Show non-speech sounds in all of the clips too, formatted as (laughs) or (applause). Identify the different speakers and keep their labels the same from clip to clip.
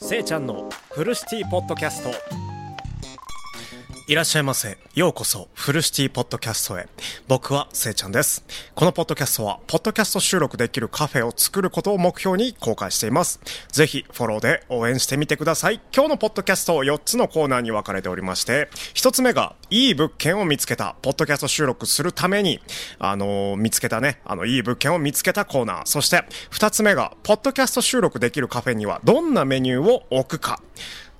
Speaker 1: せいちゃんのフルシティポッドキャスト。いらっしゃいませ。ようこそ、フルシティポッドキャストへ。僕は、せいちゃんです。このポッドキャストは、ポッドキャスト収録できるカフェを作ることを目標に公開しています。ぜひ、フォローで応援してみてください。今日のポッドキャスト4つのコーナーに分かれておりまして、1つ目が、いい物件を見つけた、ポッドキャスト収録するために、あのー見つけたね、あの、いい物件を見つけたコーナー。そして、2つ目が、ポッドキャスト収録できるカフェには、どんなメニューを置くか。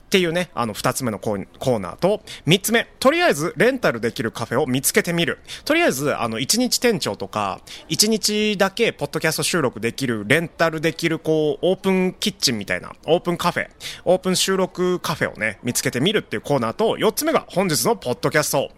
Speaker 1: っていうね、あの、二つ目のコーナーと、三つ目、とりあえず、レンタルできるカフェを見つけてみる。とりあえず、あの、一日店長とか、一日だけ、ポッドキャスト収録できる、レンタルできる、こう、オープンキッチンみたいな、オープンカフェ、オープン収録カフェをね、見つけてみるっていうコーナーと、四つ目が、本日のポッドキャスト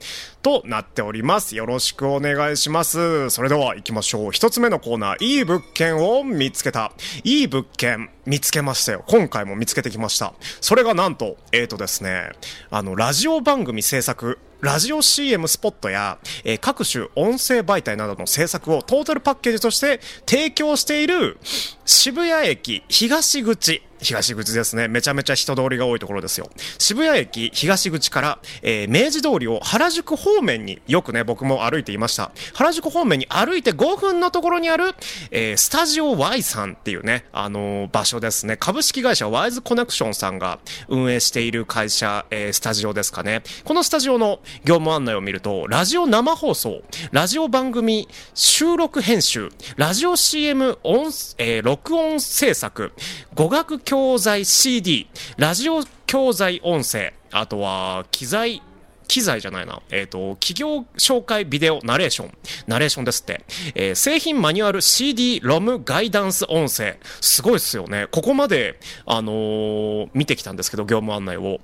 Speaker 1: となっております。よろしくお願いします。それでは、行きましょう。一つ目のコーナー、いい物件を見つけた。いい物件、見つけましたよ。今回も見つけてきました。それがなんと、えーとですね、あの、ラジオ番組制作、ラジオ CM スポットや、えー各種音声媒体などの制作をトータルパッケージとして提供している渋谷駅東口。東口ですね。めちゃめちゃ人通りが多いところですよ。渋谷駅東口から、えー明治通りを原宿方面によくね、僕も歩いていました。原宿方面に歩いて5分のところにある、えースタジオ Y さんっていうね、あのー場所ですね。株式会社ワイズコネクションさんが運営している会社、えースタジオですかね。このスタジオの業務案内を見ると、ラジオ生放送、ラジオ番組収録編集、ラジオ CM 音、えー録音制作、語学教材 CD、ラジオ教材音声、あとは機材、機材じゃないな。えっ、と、企業紹介ビデオナレーション。ナレーションですって。えー製品マニュアル CD、ロム、ガイダンス音声。すごいですよね。ここまで、あのー見てきたんですけど、業務案内を。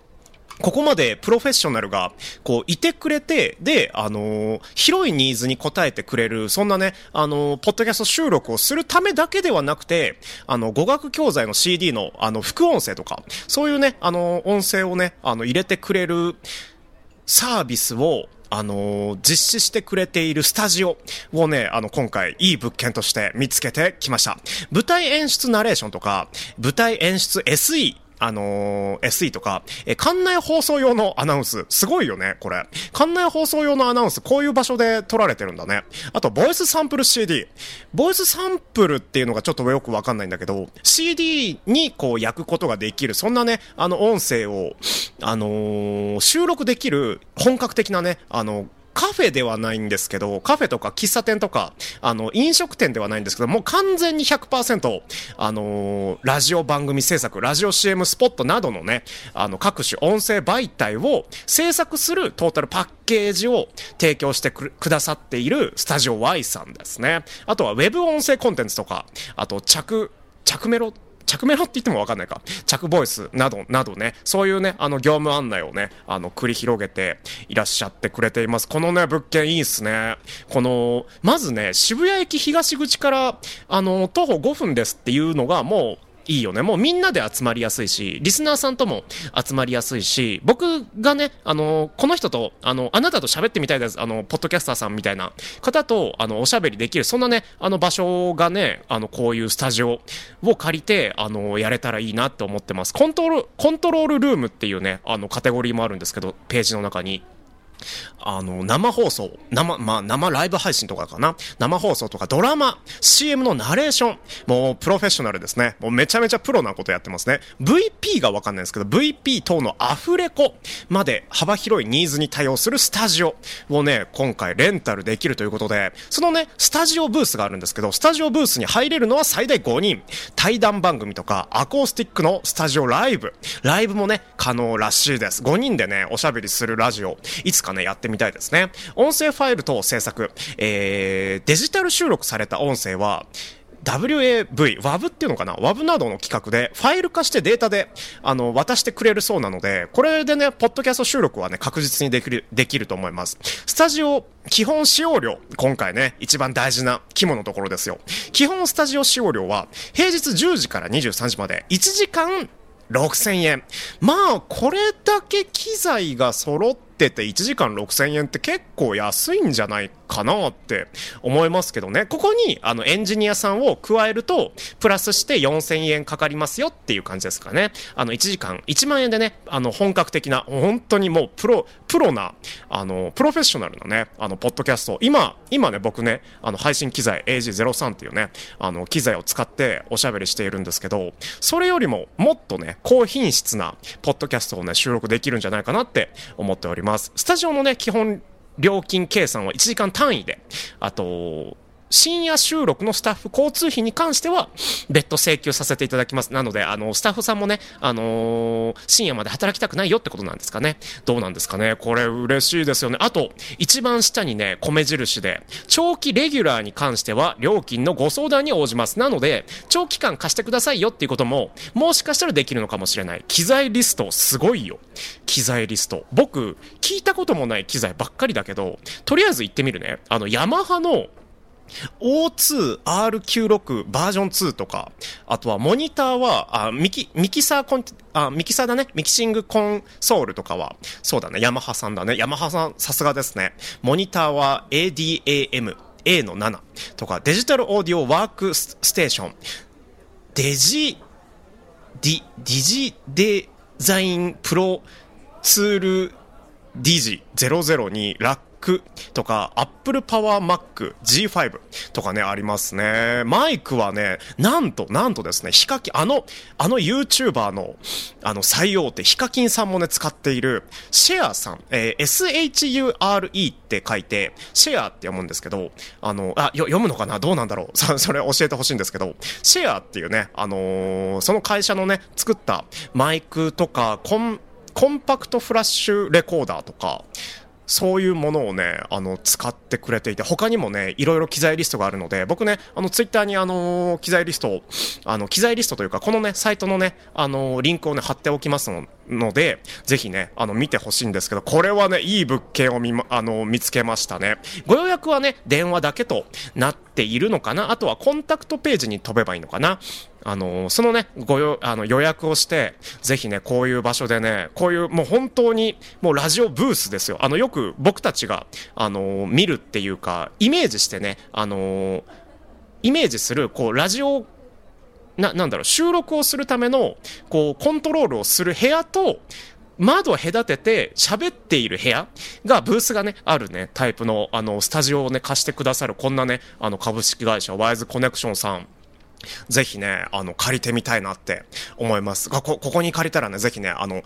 Speaker 1: ここまでプロフェッショナルが、こう、いてくれて、で、あのー広いニーズに応えてくれる、そんなね、あのーポッドキャスト収録をするためだけではなくて、あの、語学教材の CD の、あの、副音声とか、そういうね、あのー音声をね、あの、入れてくれる、サービスを、あの実施してくれているスタジオをね、あの、今回、いい物件として見つけてきました。舞台演出ナレーションとか、舞台演出 SE、あのー SE とか、え館内放送用のアナウンス。すごいよね、これ。館内放送用のアナウンス、こういう場所で撮られてるんだね。あと、ボイスサンプル CD。ボイスサンプルっていうのがちょっとよくわかんないんだけど、CD にこう焼くことができる、そんなね、あの音声を、あのー収録できる本格的なね、あの、カフェではないんですけど、カフェとか喫茶店とか、あの、飲食店ではないんですけど、もう完全に100%、あのーラジオ番組制作、ラジオ CM スポットなどのね、あの、各種音声媒体を制作するトータルパッケージを提供してくださっているスタジオ Y さんですね。あとは Web 音声コンテンツとか、あと着、着メロ着メロって言ってもわかんないか。着ボイスなど、などね、そういうね、あの、業務案内をね、あの、繰り広げていらっしゃってくれています。このね、物件いいっすね。この、まずね、渋谷駅東口から、あの、徒歩5分ですっていうのがもう、いいよね。もうみんなで集まりやすいし、リスナーさんとも集まりやすいし、僕がね、あの、この人と、あの、あなたと喋ってみたいです。あの、ポッドキャスターさんみたいな方と、あの、おしゃべりできる、そんなね、あの場所がね、あの、こういうスタジオを借りて、あの、やれたらいいなって思ってます。コントロール、コントロールルームっていうね、あの、カテゴリーもあるんですけど、ページの中に。あの、生放送、生、まあ、生ライブ配信とかかな？生放送とかドラマ、CM のナレーション。もうプロフェッショナルですね。もうめちゃめちゃプロなことやってますね。VP がわかんないですけど、VP 等のアフレコまで幅広いニーズに対応するスタジオをね、今回レンタルできるということで、そのね、スタジオブースがあるんですけど、スタジオブースに入れるのは最大5人。対談番組とか、アコースティックのスタジオライブ。ライブもね、可能らしいです。5人でね、おしゃべりするラジオ、いつかね、やってみたいですね。音声ファイル等制作、えー、デジタル収録された音声は、WAV、WAV っていうのかな ?WAV などの企画で、ファイル化してデータで、あの、渡してくれるそうなので、これでね、ポッドキャスト収録はね、確実にできる、できると思います。スタジオ、基本使用料、今回ね、一番大事な肝のところですよ。基本スタジオ使用料は、平日10時から23時まで、1時間6000円。まあ、これだけ機材が揃ってて1時間6000円って結構安いんじゃないかなって思いますけどね。ここに、あの、エンジニアさんを加えると、プラスして4000円かかりますよっていう感じですかね。あの、1時間1万円でね、あの、本格的な、本当にもうプロ、プロな、あの、プロフェッショナルなね、あの、ポッドキャスト、今、今ね、僕ね、あの、配信機材 AG03 っていうね、あの、機材を使っておしゃべりしているんですけど、それよりももっとね、高品質なポッドキャストをね、収録できるんじゃないかなって思っております。スタジオのね、基本料金計算は1時間単位で、あと、深夜収録のスタッフ交通費に関しては別途請求させていただきます。なので、あの、スタッフさんもね、あのー、深夜まで働きたくないよってことなんですかね。どうなんですかね。これ嬉しいですよね。あと、一番下にね、米印で、長期レギュラーに関しては料金のご相談に応じます。なので、長期間貸してくださいよっていうことも、もしかしたらできるのかもしれない。機材リスト、すごいよ。機材リスト。僕、聞いたこともない機材ばっかりだけど、とりあえず行ってみるね。あの、ヤマハの O2R96 バージョン2とか、あとはモニターは、あミキ、ミキサーコン、あ、ミキサーだね。ミキシングコンソールとかは、そうだね。ヤマハさんだね。ヤマハさん、さすがですね。モニターは ADAM、A の7とか、デジタルオーディオワークステーション、デジ、ディ、ディジデザインプロツールディジ002ラックとか、Apple Power Mac G5 とかね、ありますね。マイクはね、なんと、なんとですね、ヒカキン、あの、あの YouTuber の、あの、最大手、ヒカキンさんもね、使っている、シェアさん、えー、SHURE って書いて、シェアって読むんですけど、あの、あ、よ読むのかな？どうなんだろう？そ (laughs) それ教えてほしいんですけど、シェアっていうね、あのー、その会社のね、作ったマイクとか、コン、コンパクトフラッシュレコーダーとか、そういうものをね、あの、使ってくれていて、他にもね、いろいろ機材リストがあるので、僕ね、あの、ツイッターにあの、機材リストを、あの、機材リストというか、このね、サイトのね、あの、リンクをね、貼っておきますので、ぜひね、あの、見てほしいんですけど、これはね、いい物件を見、ま、あの、見つけましたね。ご予約はね、電話だけとなっているのかな？あとはコンタクトページに飛べばいいのかな？あの、そのね、ごよ、あの、予約をして、ぜひね、こういう場所でね、こういう、もう本当に、もうラジオブースですよ。あの、よく僕たちが、あの、見るっていうか、イメージしてね、あの、イメージする、こう、ラジオな、なんだろう、収録をするための、こう、コントロールをする部屋と、窓を隔てて喋っている部屋が、ブースがね、あるね、タイプの、あの、スタジオをね、貸してくださる、こんなね、あの、株式会社、ワイズコネクションさん、ぜひね、あの、借りてみたいなって思います。こ、ここに借りたらね、ぜひね、あの、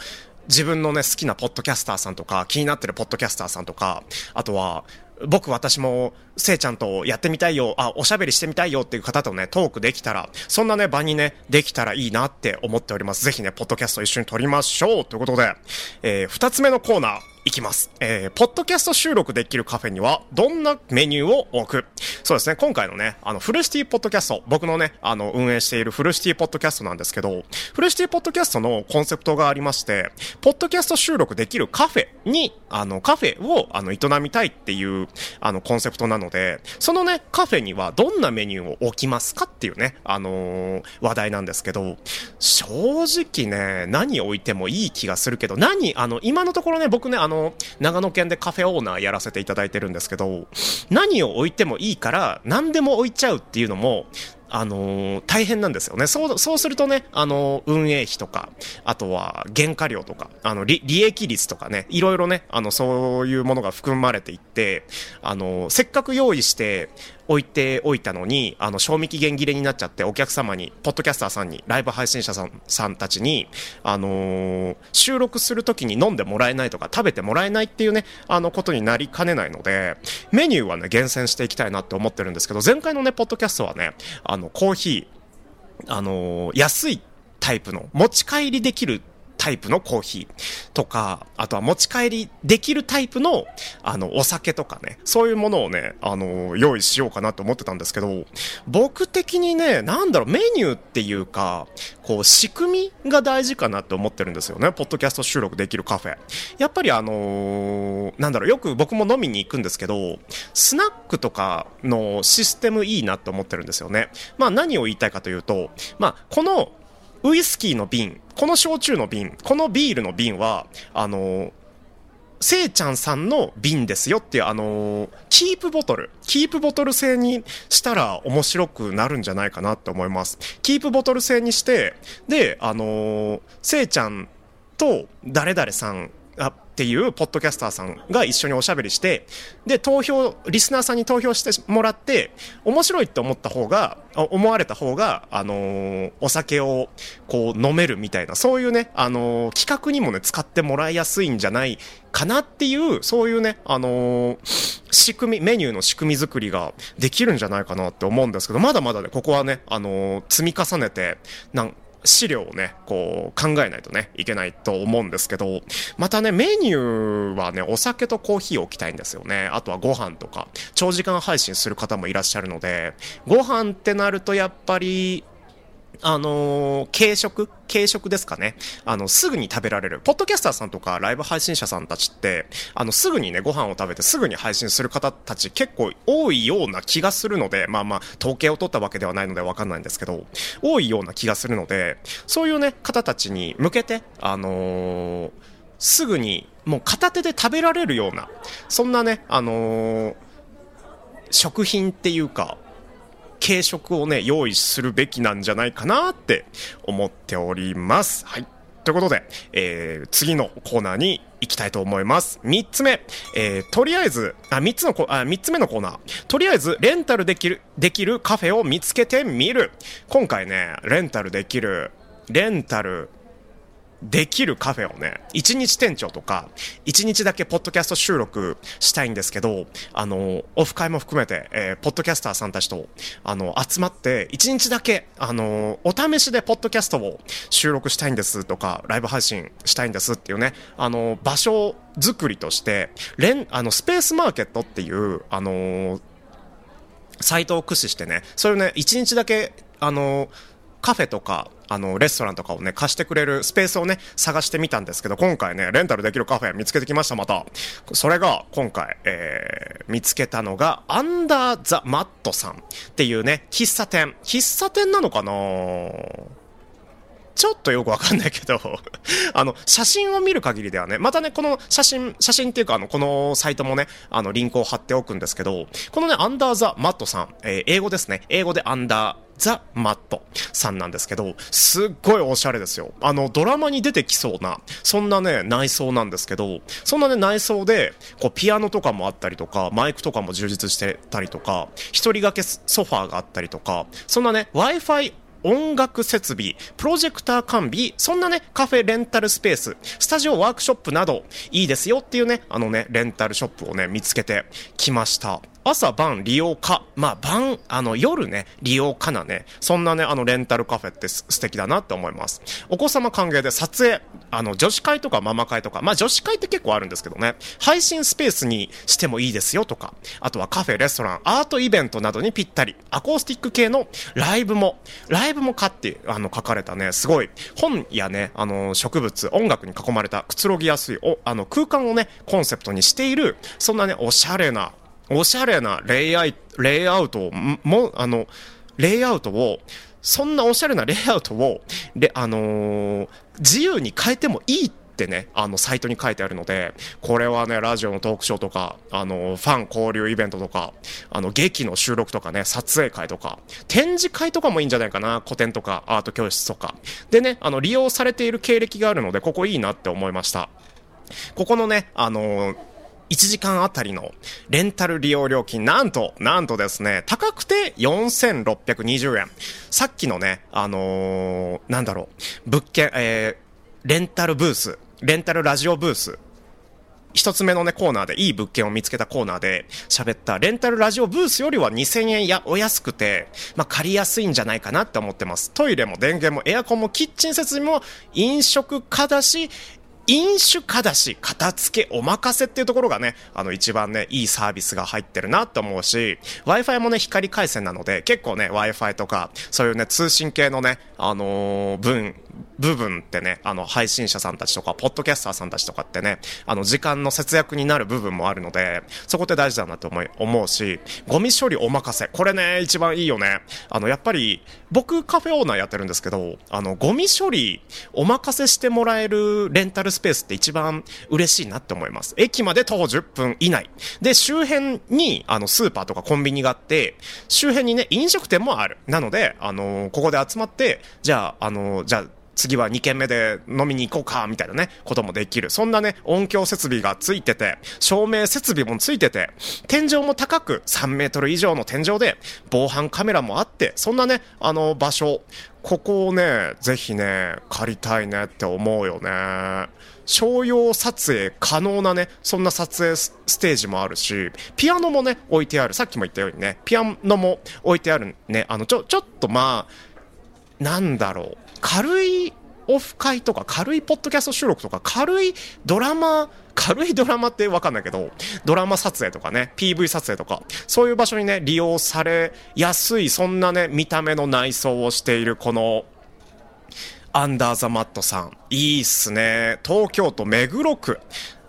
Speaker 1: 自分のね、好きなポッドキャスターさんとか、気になってるポッドキャスターさんとか、あとは、僕私も、せいちゃんとやってみたいよ、あ、おしゃべりしてみたいよっていう方とね、トークできたら、そんなね、場にね、できたらいいなって思っております。ぜひね、ポッドキャスト一緒に撮りましょうということで、えー、二つ目のコーナー、いきます。えー、ポッドキャスト収録できるカフェには、どんなメニューを置く？そうですね、今回のね、あの、フルシティポッドキャスト、僕のね、あの、運営しているフルシティポッドキャストなんですけど、フルシティポッドキャストのコンセプトがありまして、ポッドキャスト収録できるカフェに、あの、カフェを、あの、営みたいっていう、あの、コンセプトなので、そのね、カフェにはどんなメニューを置きますかっていうね、あのー、話題なんですけど、正直ね、何置いてもいい気がするけど、何、あの、今のところね、僕ね、あの、長野県でカフェオーナーやらせていただいてるんですけど、何を置いてもいいから、何でも置いちゃうっていうのも、あのー、大変なんですよね。そう、そうするとね、あのー、運営費とか、あとは原価料とか、あの、利、利益率とかね、いろいろね、あの、そういうものが含まれていって、あのー、せっかく用意して、置いておいたのに、あの、賞味期限切れになっちゃって、お客様に、ポッドキャスターさんに、ライブ配信者さん、さんたちに、あのー、収録するときに飲んでもらえないとか、食べてもらえないっていうね、あの、ことになりかねないので、メニューはね、厳選していきたいなって思ってるんですけど、前回のね、ポッドキャストはね、あの、コーヒー、あのー、安いタイプの、持ち帰りできるタイプのコーヒーとか、あとは持ち帰りできるタイプの、あの、お酒とかね、そういうものをね、あの、用意しようかなと思ってたんですけど、僕的にね、なんだろう、メニューっていうか、こう、仕組みが大事かなって思ってるんですよね。ポッドキャスト収録できるカフェ。やっぱりあのー、なんだろう、よく僕も飲みに行くんですけど、スナックとかのシステムいいなって思ってるんですよね。まあ何を言いたいかというと、まあこのウイスキーの瓶、この焼酎の瓶、このビールの瓶は、あの、せいちゃんさんの瓶ですよっていう、あのー、キープボトル、キープボトル製にしたら面白くなるんじゃないかなって思います。キープボトル製にして、で、あのー、せいちゃんと誰々さんあっていうポッドキャスターさんが一緒におしゃべりして、で、投票、リスナーさんに投票してもらって、面白いって思った方が、思われた方が、あのー、お酒をこう飲めるみたいな、そういうね、あのー、企画にもね、使ってもらいやすいんじゃないかなっていう、そういうね、あのー、仕組み、メニューの仕組み作りができるんじゃないかなって思うんですけど、まだまだね、ここはね、あの積み重ねて、なん資料をね、こう考えないとね、いけないと思うんですけど、またね、メニューはね、お酒とコーヒーを置きたいんですよね。あとはご飯とか、長時間配信する方もいらっしゃるので、ご飯ってなるとやっぱり、あのー、軽食？軽食ですかね。あの、すぐに食べられる。ポッドキャスターさんとかライブ配信者さんたちって、あの、すぐにね、ご飯を食べてすぐに配信する方たち結構多いような気がするので、まあまあ、統計を取ったわけではないのでわかんないんですけど、多いような気がするので、そういうね、方たちに向けて、あのー、すぐに、もう片手で食べられるような、そんなね、あのー、食品っていうか、軽食をね、用意するべきなんじゃないかなって思っております。はい。ということで、えー、次のコーナーに行きたいと思います。三つ目、えー、とりあえず、あ、三つのコあ、三つ目のコーナー。とりあえず、レンタルできる、できるカフェを見つけてみる。今回ね、レンタルできる、レンタルできるカフェをね、一日店長とか、一日だけポッドキャスト収録したいんですけど、あの、オフ会も含めて、えー、ポッドキャスターさんたちと、あの、集まって、一日だけ、あの、お試しでポッドキャストを収録したいんですとか、ライブ配信したいんですっていうね、あの、場所作りとして、レン、あの、スペースマーケットっていう、あの、サイトを駆使してね、それをね、一日だけ、あの、カフェとか、あの、レストランとかをね、貸してくれるスペースをね、探してみたんですけど、今回ね、レンタルできるカフェ見つけてきました、また。それが、今回、えー、見つけたのが、アンダーザ・マットさんっていうね、喫茶店。喫茶店なのかなちょっとよくわかんないけど (laughs) あの、写真を見る限りではね、またね、この写真、写真っていうか、あの、このサイトもね、あの、リンクを貼っておくんですけど、このね、アンダーザ・マットさん、えー、英語ですね。英語でアンダー、ザ・マットさんなんですけど、すっごいおしゃれですよ。あの、ドラマに出てきそうな、そんなね、内装なんですけど、そんなね、内装で、こう、ピアノとかもあったりとか、マイクとかも充実してたりとか、一人掛けソファーがあったりとか、そんなね、Wi-Fi 音楽設備、プロジェクター完備、そんなね、カフェレンタルスペース、スタジオワークショップなど、いいですよっていうね、あのね、レンタルショップをね、見つけてきました。朝晩利用か、まあ晩、あの夜ね、利用かなね、そんなね、あのレンタルカフェって素敵だなって思います。お子様歓迎で撮影、あの女子会とかママ会とか、まあ女子会って結構あるんですけどね、配信スペースにしてもいいですよとか、あとはカフェ、レストラン、アートイベントなどにぴったり、アコースティック系のライブも、ライブもかってあの書かれたね、すごい。本やね、あの植物、音楽に囲まれたくつろぎやすいおあの空間をね、コンセプトにしている、そんなね、おしゃれなおしゃれなレイアイレイアウトを、も、あの、レイアウトを、そんなおしゃれなレイアウトを、で、あのー、自由に変えてもいいってね、あの、サイトに書いてあるので、これはね、ラジオのトークショーとか、あの、ファン交流イベントとか、あの、劇の収録とかね、撮影会とか、展示会とかもいいんじゃないかな、古典とか、アート教室とか。でね、あの、利用されている経歴があるので、ここいいなって思いました。ここのね、あのー1時間あたりのレンタル利用料金、なんと、なんとですね、高くて4620円。さっきのね、あのー、なんだろう、物件、えー、レンタルブース、レンタルラジオブース、一つ目のね、コーナーで、いい物件を見つけたコーナーで喋ったレンタルラジオブースよりは2000円やお安くて、まあ、借りやすいんじゃないかなって思ってます。トイレも電源もエアコンもキッチン設備も飲食家だし、飲酒かだし、片付けお任せっていうところがね、あの一番ね、いいサービスが入ってるなと思うし、Wi-Fi もね、光回線なので、結構ね、Wi-Fi とか、そういうね、通信系のね、あのー、分、部分ってね、あの、配信者さんたちとか、ポッドキャスターさんたちとかってね、あの、時間の節約になる部分もあるので、そこって大事だなと思い、思うし、ゴミ処理お任せ。これね、一番いいよね。あの、やっぱり、僕カフェオーナーやってるんですけど、あの、ゴミ処理お任せしてもらえるレンタルスペースって一番嬉しいなって思います。駅まで徒歩10分以内。で、周辺に、あの、スーパーとかコンビニがあって、周辺にね、飲食店もある。なので、あの、ここで集まって、じゃあ、あの、じゃあ、次は2軒目で飲みに行こうか、みたいなね、こともできる。そんなね、音響設備がついてて、照明設備もついてて、天井も高く3メートル以上の天井で、防犯カメラもあって、そんなね、あの場所、ここをね、ぜひね、借りたいねって思うよね。商用撮影可能なね、そんな撮影ステージもあるし、ピアノもね、置いてある。さっきも言ったようにね、ピアノも置いてあるね。あの、ちょ、ちょっとまあ、なんだろう。軽いオフ会とか軽いポッドキャスト収録とか軽いドラマ軽いドラマってわかんないけどドラマ撮影とかね PV 撮影とかそういう場所にね利用されやすいそんなね見た目の内装をしているこのアンダーザマットさん。いいっすね。東京都目黒区。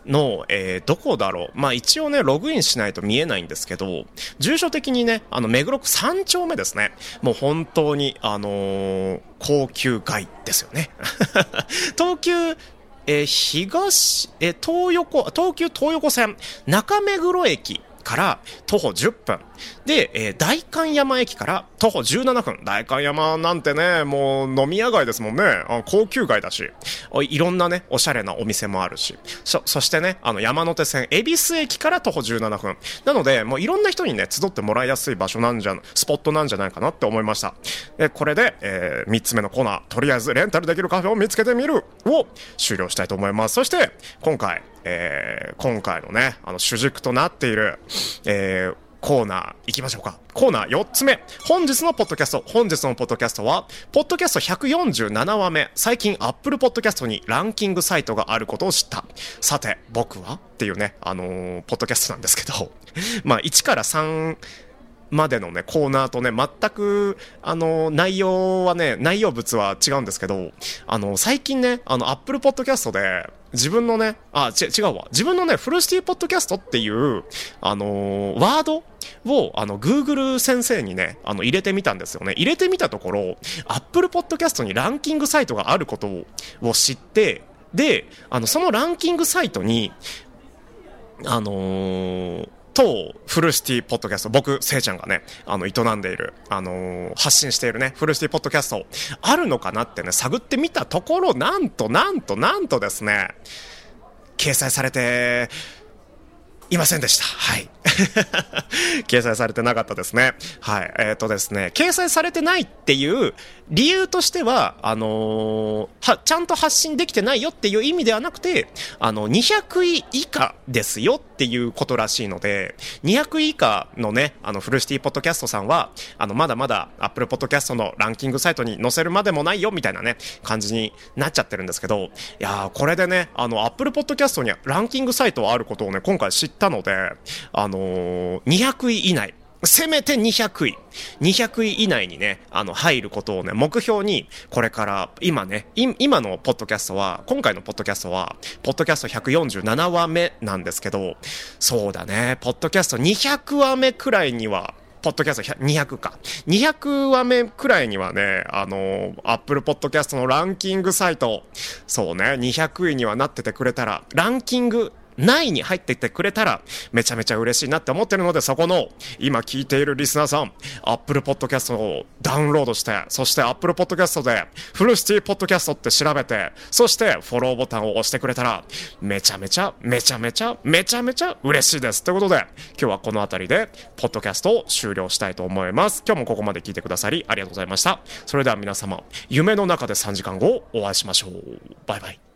Speaker 1: の、えー、どこだろう。まあ一応ね、ログインしないと見えないんですけど、住所的にね、あの、目黒区3丁目ですね。もう本当に、あのー、高級街ですよね。(laughs) 東急、えー、東、え、東横、東急東横線、中目黒駅から徒歩10分。で、えー、代官山駅から徒歩17分。代官山なんてね、もう飲み屋街ですもんね。あ高級街だし。いろんなね、おしゃれなお店もあるし。そ、そしてね、あの山手線、恵比寿駅から徒歩17分。なので、もういろんな人にね、集ってもらいやすい場所なんじゃ、スポットなんじゃないかなって思いました。で、これで、えー、3つ目のコーナー、とりあえずレンタルできるカフェを見つけてみるを終了したいと思います。そして、今回、えー、今回のね、あの主軸となっている、えー、コーナー行きましょうか。コーナー4つ目。本日のポッドキャスト。本日のポッドキャストは、ポッドキャスト147話目。最近 Apple Podcast にランキングサイトがあることを知った。さて、僕は？っていうね、あのー、ポッドキャストなんですけど、(laughs) まあ1から3、までのね、コーナーとね、全く、あの、内容はね、内容物は違うんですけど、あの、最近ね、あの、アップルポッドキャストで、自分のね、あ、ち、違うわ。自分のね、フルシティポッドキャストっていう、あのー、ワードを、あの、Google 先生にね、あの、入れてみたんですよね。入れてみたところ、Apple Podcast にランキングサイトがあることを知って、で、あの、そのランキングサイトに、あのー当フルシティポッドキャスト、僕、せいちゃんがね、あの、営んでいる、あのー、発信しているね、フルシティポッドキャスト、あるのかなってね、探ってみたところ、なんと、なんと、なんとですね、掲載されていませんでした。はい。(laughs) 掲載されてなかったですね。はい。えっ、ー、とですね、掲載されてないっていう理由としては、あのー、は、ちゃんと発信できてないよっていう意味ではなくて、あの、200位以下ですよっていうことらしいので、200位以下のね、あの、フルシティポッドキャストさんは、あの、まだまだアップルポッドキャストのランキングサイトに載せるまでもないよみたいなね、感じになっちゃってるんですけど、いや、これでね、あの、アップルポッドキャストにランキングサイトがあることをね、今回知ったので、あのー、200位以内、せめて200位。200位以内にね、あの、入ることをね、目標に、これから、今ね、今のポッドキャストは、今回のポッドキャストは、ポッドキャスト147話目なんですけど、そうだね、ポッドキャスト200話目くらいには、ポッドキャスト200か。200話目くらいにはね、あの、アップルポッドキャストのランキングサイト、そうね、200位にはなっててくれたら、ランキング内に入ってってくれたら、めちゃめちゃ嬉しいなって思ってるので、そこの、今聞いているリスナーさん、Apple Podcast をダウンロードして、そして Apple Podcast で、フルシティポッドキャストって調べて、そしてフォローボタンを押してくれたら、めちゃめちゃ、めちゃめちゃ、めちゃめちゃ嬉しいです。ということで、今日はこの辺りで、ポッドキャストを終了したいと思います。今日もここまで聞いてくださり、ありがとうございました。それでは皆様、夢の中で3時間後、お会いしましょう。バイバイ。